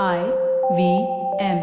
I V M.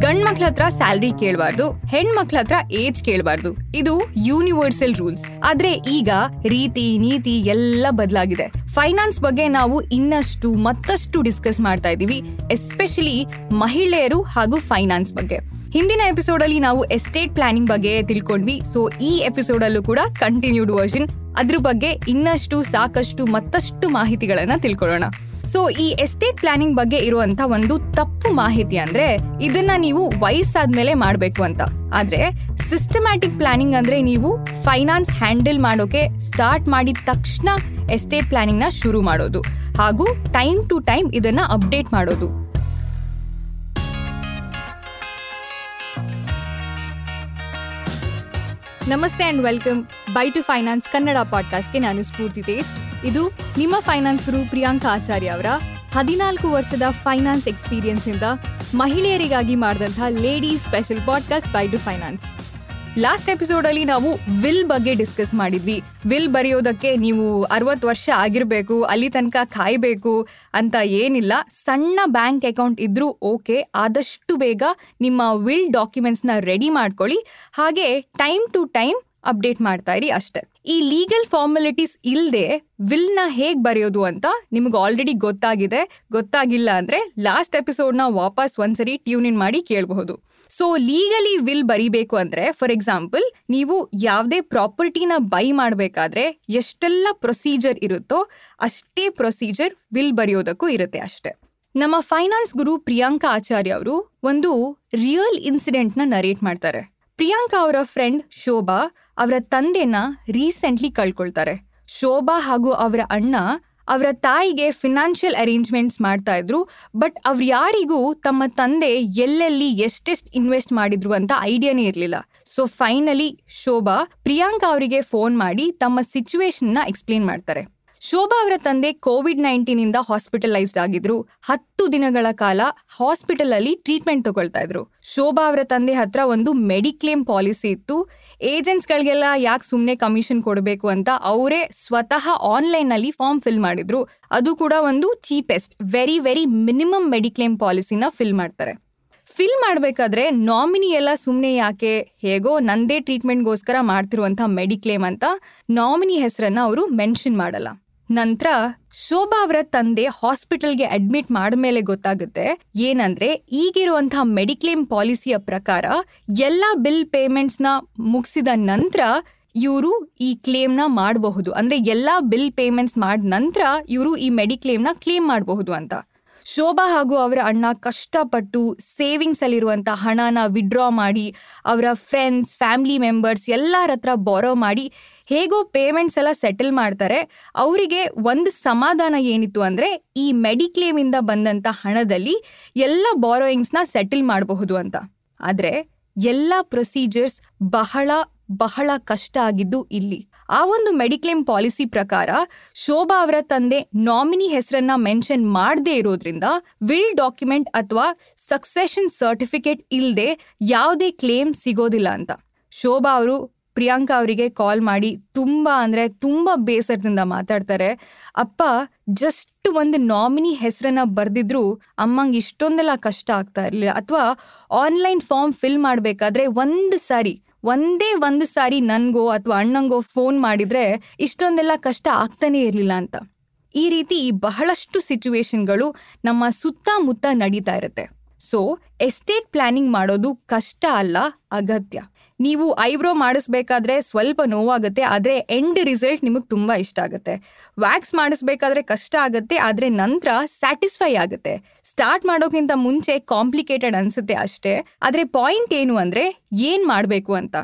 ಗಂಡ್ ಮಕ್ಳ ಹತ್ರ ಸ್ಯಾಲ್ರಿ ಕೇಳಬಾರ್ದು ಹೆಣ್ಮಕ್ಳ ಹತ್ರ ಏಜ್ ಕೇಳಬಾರ್ದು. ಇದು ಯೂನಿವರ್ಸಲ್ ರೂಲ್ಸ್ ಆದ್ರೆ ಈಗ ರೀತಿ, ನೀತಿ ಎಲ್ಲ ಬದಲಾಗಿದೆ. ಫೈನಾನ್ಸ್ ಬಗ್ಗೆ ನಾವು ಇನ್ನಷ್ಟು, ಮತ್ತಷ್ಟು ಡಿಸ್ಕಸ್ ಮಾಡ್ತಾ ಇದೀವಿ ಎಸ್ಪೆಷಲಿ ಮಹಿಳೆಯರು ಹಾಗೂ ಫೈನಾನ್ಸ್ ಬಗ್ಗೆ. ಹಿಂದಿನ ಎಪಿಸೋಡ್ ಅಲ್ಲಿ ನಾವು ಎಸ್ಟೇಟ್ ಪ್ಲಾನಿಂಗ್ ಬಗ್ಗೆ ತಿಳ್ಕೊಂಡ್ವಿ. ಸೊ ಈ ಎಪಿಸೋಡ್ ಅಲ್ಲೂ ಕೂಡ ಕಂಟಿನ್ಯೂಡ್ ವರ್ಷನ್ ಅದ್ರ ಬಗ್ಗೆ ಇನ್ನಷ್ಟು, ಸಾಕಷ್ಟು, ಮತ್ತಷ್ಟು ಮಾಹಿತಿಗಳನ್ನ ತಿಳ್ಕೊಳ್ಳೋಣ. ಸೊ ಈ ಎಸ್ಟೇಟ್ ಪ್ಲಾನಿಂಗ್ ಬಗ್ಗೆ ಇರುವಂತ ಒಂದು ತಪ್ಪು ಮಾಹಿತಿ ಅಂದ್ರೆ ಇದನ್ನ ನೀವು ವಯಸ್ಸಾದ್ಮೇಲೆ ಮಾಡ್ಬೇಕು ಅಂತ. ಆದ್ರೆ ಸಿಸ್ಟಮ್ಯಾಟಿಕ್ ಪ್ಲಾನಿಂಗ್ ಅಂದ್ರೆ ನೀವು ಫೈನಾನ್ಸ್ ಹ್ಯಾಂಡಲ್ ಮಾಡೋಕೆ ಸ್ಟಾರ್ಟ್ ಮಾಡಿದ ತಕ್ಷಣ ಎಸ್ಟೇಟ್ ಪ್ಲಾನಿಂಗ್ನ ಶುರು ಮಾಡೋದು. ಹಾಗೂ ಟೈಮ್ ಟು ಟೈಮ್ ಇದನ್ನ ಅಪ್ಡೇಟ್ ಮಾಡೋದು. ನಮಸ್ತೆ and welcome bye to finance Kannada ಪಾಡ್ಕಾಸ್ಟ್ಗೆ ನಾನು ಸ್ಫೂರ್ತಿ ತೇಜ್. ಇದು ನಿಮ್ಮ ಫೈನಾನ್ಸ್ ಗುರು ಪ್ರಿಯಾಂಕಾ ಆಚಾರ್ಯ ಅವರ ಹದಿನಾಲ್ಕು ವರ್ಷದ ಫೈನಾನ್ಸ್ ಎಕ್ಸ್ಪೀರಿಯನ್ಸ್ ಇಂದ ಮಹಿಳೆಯರಿಗಾಗಿ ಮಾಡಿದಂತಹ ladies special podcast bye to finance. Last episode ಅಲ್ಲಿ ನಾವು ವಿಲ್ ಬಗ್ಗೆ ಡಿಸ್ಕಸ್ ಮಾಡಿದ್ವಿ. ವಿಲ್ ಬರೆಯೋದಕ್ಕೆ ನೀವು ಅರವತ್ತು ವರ್ಷ ಆಗಿರ್ಬೇಕು, ಅಲ್ಲಿ ತನಕ ಕಾಯ್ಬೇಕು ಅಂತ ಏನಿಲ್ಲ. ಸಣ್ಣ ಬ್ಯಾಂಕ್ ಅಕೌಂಟ್ ಇದ್ರೂ ಓಕೆ ಆದಷ್ಟು ಬೇಗ ನಿಮ್ಮ ವಿಲ್ ಡಾಕ್ಯುಮೆಂಟ್ಸ್ನ ರೆಡಿ ಮಾಡ್ಕೊಳ್ಳಿ. ಹಾಗೆ ಟೈಮ್ ಟು ಟೈಮ್ ಅಪ್ಡೇಟ್ ಮಾಡ್ತಾ ಇರಿ ಅಷ್ಟೇ. ಈ ಲೀಗಲ್ ಫಾರ್ಮಾಲಿಟೀಸ್ ಇಲ್ಲದೆ ವಿಲ್ನ ಹೇಗ್ ಬರೆಯೋದು ಅಂತ ನಿಮ್ಗೆ ಆಲ್ರೆಡಿ ಗೊತ್ತಾಗಿದೆ. ಗೊತ್ತಾಗಿಲ್ಲ ಅಂದ್ರೆ ಲಾಸ್ಟ್ ಎಪಿಸೋಡ್ನ ವಾಪಸ್ ಒಂದ್ಸರಿ ಟ್ಯೂನ್ ಇನ್ ಮಾಡಿ ಕೇಳಬಹುದು. ಸೊ ಲೀಗಲಿ ವಿಲ್ ಬರಿಬೇಕು ಅಂದ್ರೆ ಫಾರ್ ಎಕ್ಸಾಂಪಲ್ ನೀವು ಯಾವುದೇ ಪ್ರಾಪರ್ಟಿನ ಬೈ ಮಾಡಬೇಕಾದ್ರೆ ಎಷ್ಟೆಲ್ಲ ಪ್ರೊಸೀಜರ್ ಇರುತ್ತೋ ಅಷ್ಟೇ ಪ್ರೊಸೀಜರ್ ವಿಲ್ ಬರೆಯೋದಕ್ಕೂ ಇರುತ್ತೆ ಅಷ್ಟೇ. ನಮ್ಮ ಫೈನಾನ್ಸ್ ಗುರು ಪ್ರಿಯಾಂಕಾ ಆಚಾರ್ಯ ಅವರು ಒಂದು ರಿಯಲ್ ಇನ್ಸಿಡೆಂಟ್ನ ನರೇಟ್ ಮಾಡ್ತಾರೆ. ಪ್ರಿಯಾಂಕಾ ಅವರ ಫ್ರೆಂಡ್ ಶೋಭಾ ಅವರ ತಂದೆನ ರೀಸೆಂಟ್ಲಿ ಕಳ್ಕೊಳ್ತಾರೆ. ಶೋಭಾ ಹಾಗೂ ಅವರ ಅಣ್ಣ ಅವರ ತಾಯಿಗೆ ಫಿನಾನ್ಷಿಯಲ್ ಅರೇಂಜ್ಮೆಂಟ್ಸ್ ಮಾಡ್ತಾ ಇದ್ರು ಬಟ್ ಅವ್ರು ಯಾರಿಗೂ ತಮ್ಮ ತಂದೆ ಎಲ್ಲೆಲ್ಲಿ ಎಷ್ಟೆಷ್ಟು ಇನ್ವೆಸ್ಟ್ ಮಾಡಿದ್ರು ಅಂತ ಐಡಿಯಾನೇ ಇರಲಿಲ್ಲ. ಸೊ ಫೈನಲಿ ಶೋಭಾ ಪ್ರಿಯಾಂಕಾ ಅವರಿಗೆ ಫೋನ್ ಮಾಡಿ ತಮ್ಮ ಸಿಚುವೇಶನ್ನ ಎಕ್ಸ್ಪ್ಲೇನ್ ಮಾಡ್ತಾರೆ. ಶೋಭಾ ಅವರ ತಂದೆ ಕೋವಿಡ್ ನೈನ್ಟೀನ್ ಇಂದ ಹಾಸ್ಪಿಟಲೈಸ್ಡ್ ಆಗಿದ್ರು. ಹತ್ತು ದಿನಗಳ ಕಾಲ ಹಾಸ್ಪಿಟಲ್ ಅಲ್ಲಿ ಟ್ರೀಟ್ಮೆಂಟ್ ತಗೊಳ್ತಾ ಇದ್ರು. ಶೋಭಾ ಅವರ ತಂದೆ ಹತ್ರ ಒಂದು ಮೆಡಿಕ್ಲೇಮ್ ಪಾಲಿಸಿ ಇತ್ತು. ಏಜೆಂಟ್ಸ್ ಗಳಿಗೆಲ್ಲ ಯಾಕೆ ಸುಮ್ಮನೆ ಕಮಿಷನ್ ಕೊಡಬೇಕು ಅಂತ ಅವರೇ ಸ್ವತಃ ಆನ್ಲೈನ್ ಅಲ್ಲಿ ಫಾರ್ಮ್ ಫಿಲ್ ಮಾಡಿದ್ರು. ಅದು ಕೂಡ ಒಂದು cheapest very very minimum mediclaim ಪಾಲಿಸಿನ fill ಮಾಡ್ತಾರೆ. ಫಿಲ್ ಮಾಡಬೇಕಾದ್ರೆ ನಾಮಿನಿ ಎಲ್ಲ ಸುಮ್ಮನೆ ಯಾಕೆ ಹೇಗೋ ನಂದೇ ಟ್ರೀಟ್ಮೆಂಟ್ಗೋಸ್ಕರ ಮಾಡ್ತಿರುವಂಥ ಮೆಡಿಕ್ಲೇಮ್ ಅಂತ ನಾಮಿನಿ ಹೆಸರನ್ನ ಅವರು ಮೆನ್ಷನ್ ಮಾಡಲ್ಲ. ನಂತರ ಶೋಭಾ ಅವರ ತಂದೆ ಹಾಸ್ಪಿಟಲ್ಗೆ ಅಡ್ಮಿಟ್ ಮಾಡಿದ್ಮೇಲೆ ಗೊತ್ತಾಗುತ್ತೆ, ಏನಂದ್ರೆ ಈಗಿರುವಂತಹ ಮೆಡಿಕ್ಲೇಮ್ ಪಾಲಿಸಿಯ ಪ್ರಕಾರ ಎಲ್ಲಾ ಬಿಲ್ ಪೇಮೆಂಟ್ಸ್ನ ಮುಗಿಸಿದ ನಂತರ ಇವರು ಈ ಕ್ಲೇಮ್ನ ಮಾಡಬಹುದು. ಅಂದ್ರೆ ಎಲ್ಲಾ ಬಿಲ್ ಪೇಮೆಂಟ್ಸ್ ಮಾಡಿದ ನಂತರ ಇವರು ಈ ಮೆಡಿಕ್ಲೇಮ್ನ ಕ್ಲೇಮ್ ಮಾಡಬಹುದು ಅಂತ. ಶೋಭಾ ಹಾಗೂ ಅವರ ಅಣ್ಣ ಕಷ್ಟಪಟ್ಟು ಸೇವಿಂಗ್ಸ್ ಅಲ್ಲಿರುವಂತಹ ಹಣನ ವಿಡ್ರಾ ಮಾಡಿ, ಅವರ ಫ್ರೆಂಡ್ಸ್ ಫ್ಯಾಮಿಲಿ ಮೆಂಬರ್ಸ್ ಎಲ್ಲರ ಹತ್ರ ಬಾರೋ ಮಾಡಿ ಹೇಗೋ ಪೇಮೆಂಟ್ಸ್ ಎಲ್ಲ ಸೆಟಲ್ ಮಾಡ್ತಾರೆ. ಅವರಿಗೆ ಒಂದು ಸಮಾಧಾನ ಏನಿತ್ತು ಅಂದರೆ ಈ ಮೆಡಿಕ್ಲೇಮಿಂದ ಬಂದಂಥ ಹಣದಲ್ಲಿ ಎಲ್ಲ ನ ಸೆಟಲ್ ಮಾಡಬಹುದು ಅಂತ. ಆದರೆ ಎಲ್ಲ ಪ್ರೊಸೀಜರ್ಸ್ ಬಹಳ ಬಹಳ ಕಷ್ಟ ಆಗಿದ್ದು ಇಲ್ಲಿ. ಆ ಒಂದು ಮೆಡಿಕ್ಲೇಮ್ ಪಾಲಿಸಿ ಪ್ರಕಾರ ಶೋಭಾ ಅವರ ತಂದೆ ನಾಮಿನಿ ಹೆಸರನ್ನ ಮೆನ್ಷನ್ ಮಾಡದೇ ಇರೋದ್ರಿಂದ ವಿಲ್ ಡಾಕ್ಯುಮೆಂಟ್ ಅಥವಾ ಸಕ್ಸೆಷನ್ ಸರ್ಟಿಫಿಕೇಟ್ ಇಲ್ಲದೆ ಯಾವುದೇ ಕ್ಲೇಮ್ ಸಿಗೋದಿಲ್ಲ ಅಂತ. ಶೋಭಾ ಅವರು, ಪ್ರಿಯಾಂಕಾ ಅವರಿಗೆ ಕಾಲ್ ಮಾಡಿ ತುಂಬಾ ಅಂದ್ರೆ ತುಂಬಾ ಬೇಸರದಿಂದ ಮಾತಾಡ್ತಾರೆ. ಅಪ್ಪ ಜಸ್ಟ್ ಒಂದು ನಾಮಿನಿ ಹೆಸರನ್ನ ಬರೆದಿದ್ರು ಅಮ್ಮಂಗೆ ಇಷ್ಟೊಂದೆಲ್ಲ ಕಷ್ಟ ಆಗ್ತಾ ಇರಲಿಲ್ಲ. ಅಥವಾ ಆನ್ಲೈನ್ ಫಾರ್ಮ್ ಫಿಲ್ ಮಾಡಬೇಕಾದ್ರೆ ಒಂದು ಸಾರಿ ಒಂದೇ ಒಂದು ಸಾರಿ ನನಗೋ ಅಥವಾ ಅಣ್ಣಂಗೋ ಫೋನ್ ಮಾಡಿದ್ರೆ ಇಷ್ಟೊಂದೆಲ್ಲ ಕಷ್ಟ ಆಗ್ತಾನೇ ಇರಲಿಲ್ಲ ಅಂತ. ಈ ರೀತಿ ಬಹಳಷ್ಟು ಸಿಚುವೇಶನ್ಗಳು ನಮ್ಮ ಸುತ್ತಮುತ್ತ ನಡೀತಾ ಇರುತ್ತೆ. ಸೊ, ಎಸ್ಟೇಟ್ ಪ್ಲಾನಿಂಗ್ ಮಾಡೋದು ಕಷ್ಟ ಅಲ್ಲ, ಅಗತ್ಯ. ನೀವು ಐಬ್ರೋ ಮಾಡಿಸ್ಬೇಕಾದ್ರೆ ಸ್ವಲ್ಪ ನೋವಾಗುತ್ತೆ, ಆದರೆ ಎಂಡ್ ರಿಸಲ್ಟ್ ನಿಮಗೆ ತುಂಬ ಇಷ್ಟ ಆಗುತ್ತೆ. ವ್ಯಾಕ್ಸ್ ಮಾಡಿಸ್ಬೇಕಾದ್ರೆ ಕಷ್ಟ ಆಗುತ್ತೆ, ಆದರೆ ನಂತರ ಸ್ಯಾಟಿಸ್ಫೈ ಆಗುತ್ತೆ. ಸ್ಟಾರ್ಟ್ ಮಾಡೋಕ್ಕಿಂತ ಮುಂಚೆ ಕಾಂಪ್ಲಿಕೇಟೆಡ್ ಅನ್ಸುತ್ತೆ ಅಷ್ಟೇ. ಆದರೆ ಪಾಯಿಂಟ್ ಏನು ಅಂದ್ರೆ ಏನು ಮಾಡಬೇಕು ಅಂತ.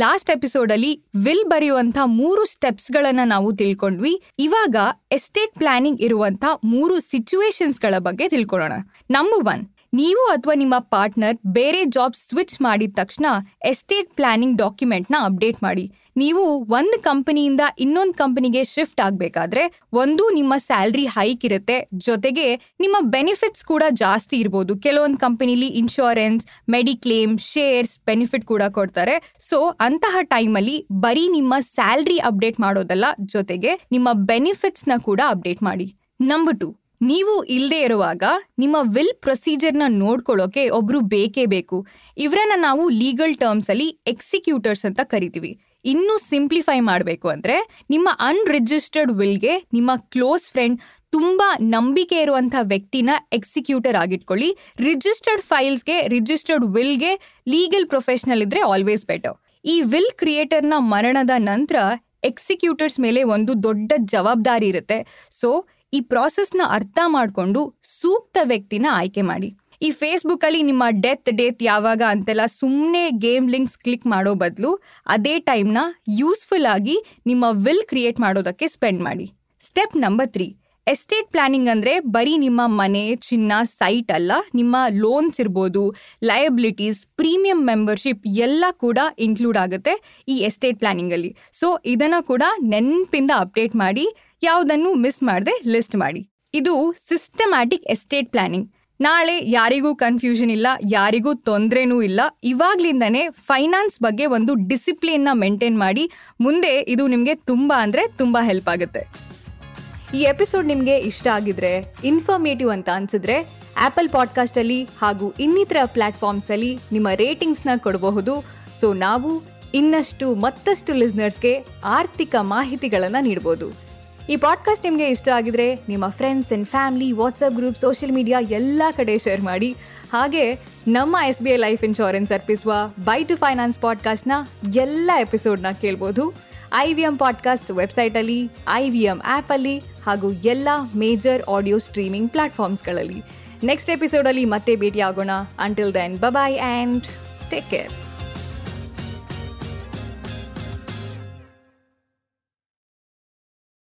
ಲಾಸ್ಟ್ ಎಪಿಸೋಡ್ ಅಲ್ಲಿ ವಿಲ್ ಬರೆಯುವಂಥ ಮೂರು ಸ್ಟೆಪ್ಸ್ ಗಳನ್ನ ನಾವು ತಿಳ್ಕೊಂಡ್ವಿ. ಇವಾಗ ಎಸ್ಟೇಟ್ ಪ್ಲಾನಿಂಗ್ ಇರುವಂಥ ಮೂರು ಸಿಚುವೇಶನ್ಸ್ಗಳ ಬಗ್ಗೆ ತಿಳ್ಕೊಳ್ಳೋಣ. ನಂಬರ್ ಒನ್ ನೀವು ಅಥವಾ ನಿಮ್ಮ ಪಾರ್ಟ್ನರ್ ಬೇರೆ ಜಾಬ್ ಸ್ವಿಚ್ ಮಾಡಿದ ತಕ್ಷಣ ಎಸ್ಟೇಟ್ ಪ್ಲಾನಿಂಗ್ ಡಾಕ್ಯುಮೆಂಟ್ನ ಅಪ್ಡೇಟ್ ಮಾಡಿ. ನೀವು ಒಂದು ಕಂಪನಿಯಿಂದ ಇನ್ನೊಂದು ಕಂಪನಿಗೆ ಶಿಫ್ಟ್ ಆಗಬೇಕಾದ್ರೆ ಒಂದು ನಿಮ್ಮ ಸ್ಯಾಲ್ರಿ ಹೈಕ್ ಇರುತ್ತೆ. ಜೊತೆಗೆ ನಿಮ್ಮ ಬೆನಿಫಿಟ್ಸ್ ಕೂಡ ಜಾಸ್ತಿ ಇರ್ಬೋದು. ಕೆಲವೊಂದು ಕಂಪನಿಲಿ ಇನ್ಶೂರೆನ್ಸ್, ಮೆಡಿಕ್ಲೇಮ್, ಶೇರ್ಸ್ ಬೆನಿಫಿಟ್ ಕೂಡ ಕೊಡ್ತಾರೆ. ಸೊ, ಅಂತಹ ಟೈಮಲ್ಲಿ ಬರೀ ನಿಮ್ಮ ಸ್ಯಾಲ್ರಿ ಅಪ್ಡೇಟ್ ಮಾಡೋದಲ್ಲ, ಜೊತೆಗೆ ನಿಮ್ಮ ಬೆನಿಫಿಟ್ಸ್ನ ಕೂಡ ಅಪ್ಡೇಟ್ ಮಾಡಿ. ನಂಬರ್ ಟು ನೀವು ಇಲ್ಲದೆ ಇರುವಾಗ ನಿಮ್ಮ ವಿಲ್ ಪ್ರೊಸೀಜರ್ನ ನೋಡ್ಕೊಳ್ಳೋಕೆ ಒಬ್ರು ಬೇಕೇ ಬೇಕು. ಇವರನ್ನ ನಾವು ಲೀಗಲ್ ಟರ್ಮ್ಸ್ ಅಲ್ಲಿ ಎಕ್ಸಿಕ್ಯೂಟರ್ಸ್ ಅಂತ ಕರಿತೀವಿ. ಇನ್ನೂ ಸಿಂಪ್ಲಿಫೈ ಮಾಡಬೇಕು ಅಂದ್ರೆ ನಿಮ್ಮ ಅನ್ರಿಜಿಸ್ಟರ್ಡ್ ವಿಲ್ಗೆ ನಿಮ್ಮ ಕ್ಲೋಸ್ ಫ್ರೆಂಡ್ ತುಂಬಾ ನಂಬಿಕೆ ಇರುವಂಥ ವ್ಯಕ್ತಿನ ಎಕ್ಸಿಕ್ಯೂಟರ್ ಆಗಿಟ್ಕೊಳ್ಳಿ. ರಿಜಿಸ್ಟರ್ಡ್ ಫೈಲ್ಸ್ಗೆ, ರಿಜಿಸ್ಟರ್ಡ್ ವಿಲ್ಗೆ ಲೀಗಲ್ ಪ್ರೊಫೆಷನಲ್ ಇದ್ರೆ ಆಲ್ವೇಸ್ ಬೆಟರ್. ಈ ವಿಲ್ ಕ್ರಿಯೇಟರ್ನ ಮರಣದ ನಂತರ ಎಕ್ಸಿಕ್ಯೂಟರ್ಸ್ ಮೇಲೆ ಒಂದು ದೊಡ್ಡ ಜವಾಬ್ದಾರಿ ಇರುತ್ತೆ. ಸೊ ಈ ಪ್ರಾಸೆಸ್ನ ಅರ್ಥ ಮಾಡಿಕೊಂಡು ಸೂಕ್ತ ವ್ಯಕ್ತಿನ ಆಯ್ಕೆ ಮಾಡಿ. ಈ ಫೇಸ್ಬುಕ್ ಅಲ್ಲಿ ನಿಮ್ಮ ಡೆತ್ ಡೇತ್ ಯಾವಾಗ ಅಂತೆಲ್ಲ ಸುಮ್ಮನೆ ಗೇಮ್ ಲಿಂಕ್ಸ್ ಕ್ಲಿಕ್ ಮಾಡೋ ಬದಲು ಅದೇ ಟೈಮ್ನ ಯೂಸ್ಫುಲ್ ಆಗಿ ನಿಮ್ಮ ವಿಲ್ ಕ್ರಿಯೇಟ್ ಮಾಡೋದಕ್ಕೆ ಸ್ಪೆಂಡ್ ಮಾಡಿ. Step number three, estate planning ಅಂದ್ರೆ ಬರೀ ನಿಮ್ಮ ಮನೆ, ಚಿನ್ನ, ಸೈಟ್ ಅಲ್ಲ, ನಿಮ್ಮ ಲೋನ್ಸ್ ಇರ್ಬೋದು, ಲಯಬಿಲಿಟೀಸ್, ಪ್ರೀಮಿಯಂ ಮೆಂಬರ್ಶಿಪ್ ಎಲ್ಲ ಕೂಡ ಇನ್ಕ್ಲೂಡ್ ಆಗುತ್ತೆ ಈ ಎಸ್ಟೇಟ್ ಪ್ಲಾನಿಂಗ್ ಅಲ್ಲಿ ಸೊ ಇದನ್ನ ಕೂಡ ನೆನಪಿಂದ ಅಪ್ಡೇಟ್ ಮಾಡಿ ಯಾವುದನ್ನು ಮಿಸ್ ಮಾಡದೆ ಲಿಸ್ಟ್ ಮಾಡಿ. ಇದು ಸಿಸ್ಟಮ್ಯಾಟಿಕ್ ಎಸ್ಟೇಟ್ ಪ್ಲಾನಿಂಗ್ ನಾಳೆ ಯಾರಿಗೂ ಕನ್ಫ್ಯೂಷನ್ ಇಲ್ಲ, ಯಾರಿಗೂ ತೊಂದರೆನೂ ಇಲ್ಲ. ಇವಾಗ್ಲಿಂದನೇ ಫೈನಾನ್ಸ್ ಬಗ್ಗೆ ಒಂದು ಡಿಸಿಪ್ಲಿನ್ನ ಮೇಂಟೈನ್ ಮಾಡಿ. ಮುಂದೆ ಇದು ನಿಮಗೆ ತುಂಬ ಅಂದರೆ ತುಂಬ ಹೆಲ್ಪ್ ಆಗುತ್ತೆ. ಈ ಎಪಿಸೋಡ್ ನಿಮಗೆ ಇಷ್ಟ ಆಗಿದ್ರೆ ಇನ್ಫಾರ್ಮೇಟಿವ್ ಅಂತ ಅನ್ಸಿದ್ರೆ ಆಪಲ್ ಪಾಡ್ಕಾಸ್ಟಲ್ಲಿ ಹಾಗೂ ಇನ್ನಿತರ ಪ್ಲಾಟ್ಫಾರ್ಮ್ಸಲ್ಲಿ ನಿಮ್ಮ ರೇಟಿಂಗ್ಸ್ನ ಕೊಡಬಹುದು. ಸೊ ನಾವು ಇನ್ನಷ್ಟು ಮತ್ತಷ್ಟು ಲಿಸ್ನರ್ಸ್ಗೆ ಆರ್ಥಿಕ ಮಾಹಿತಿಗಳನ್ನು ನೀಡ್ಬೋದು. ಈ ಪಾಡ್ಕಾಸ್ಟ್ ನಿಮಗೆ ಇಷ್ಟ ಆಗಿದ್ರೆ ನಿಮ್ಮ friends and family WhatsApp group social media ಎಲ್ಲ ಕಡೆ ಶೇರ್ ಮಾಡಿ. ಹಾಗೆ ನಮ್ಮ S B I life insurance ಅರ್ಪಿಸುವ ಬೈ ಟು ಫೈನಾನ್ಸ್ ಪಾಡ್ಕಾಸ್ಟ್ನ ಎಲ್ಲ ಎಪಿಸೋಡ್ನ ಕೇಳ್ಬೋದು. ಐ ವಿ ಎಂ ಪಾಡ್ಕಾಸ್ಟ್ ವೆಬ್ಸೈಟಲ್ಲಿ ಐ ವಿ ಎಂ ಆ್ಯಪಲ್ಲಿ ಹಾಗೂ ಎಲ್ಲ ಮೇಜರ್ ಆಡಿಯೋ ಸ್ಟ್ರೀಮಿಂಗ್ ಪ್ಲಾಟ್ಫಾರ್ಮ್ಸ್ಗಳಲ್ಲಿ ನೆಕ್ಸ್ಟ್ ಎಪಿಸೋಡಲ್ಲಿ ಮತ್ತೆ ಭೇಟಿಯಾಗೋಣ. Until then bye bye and take care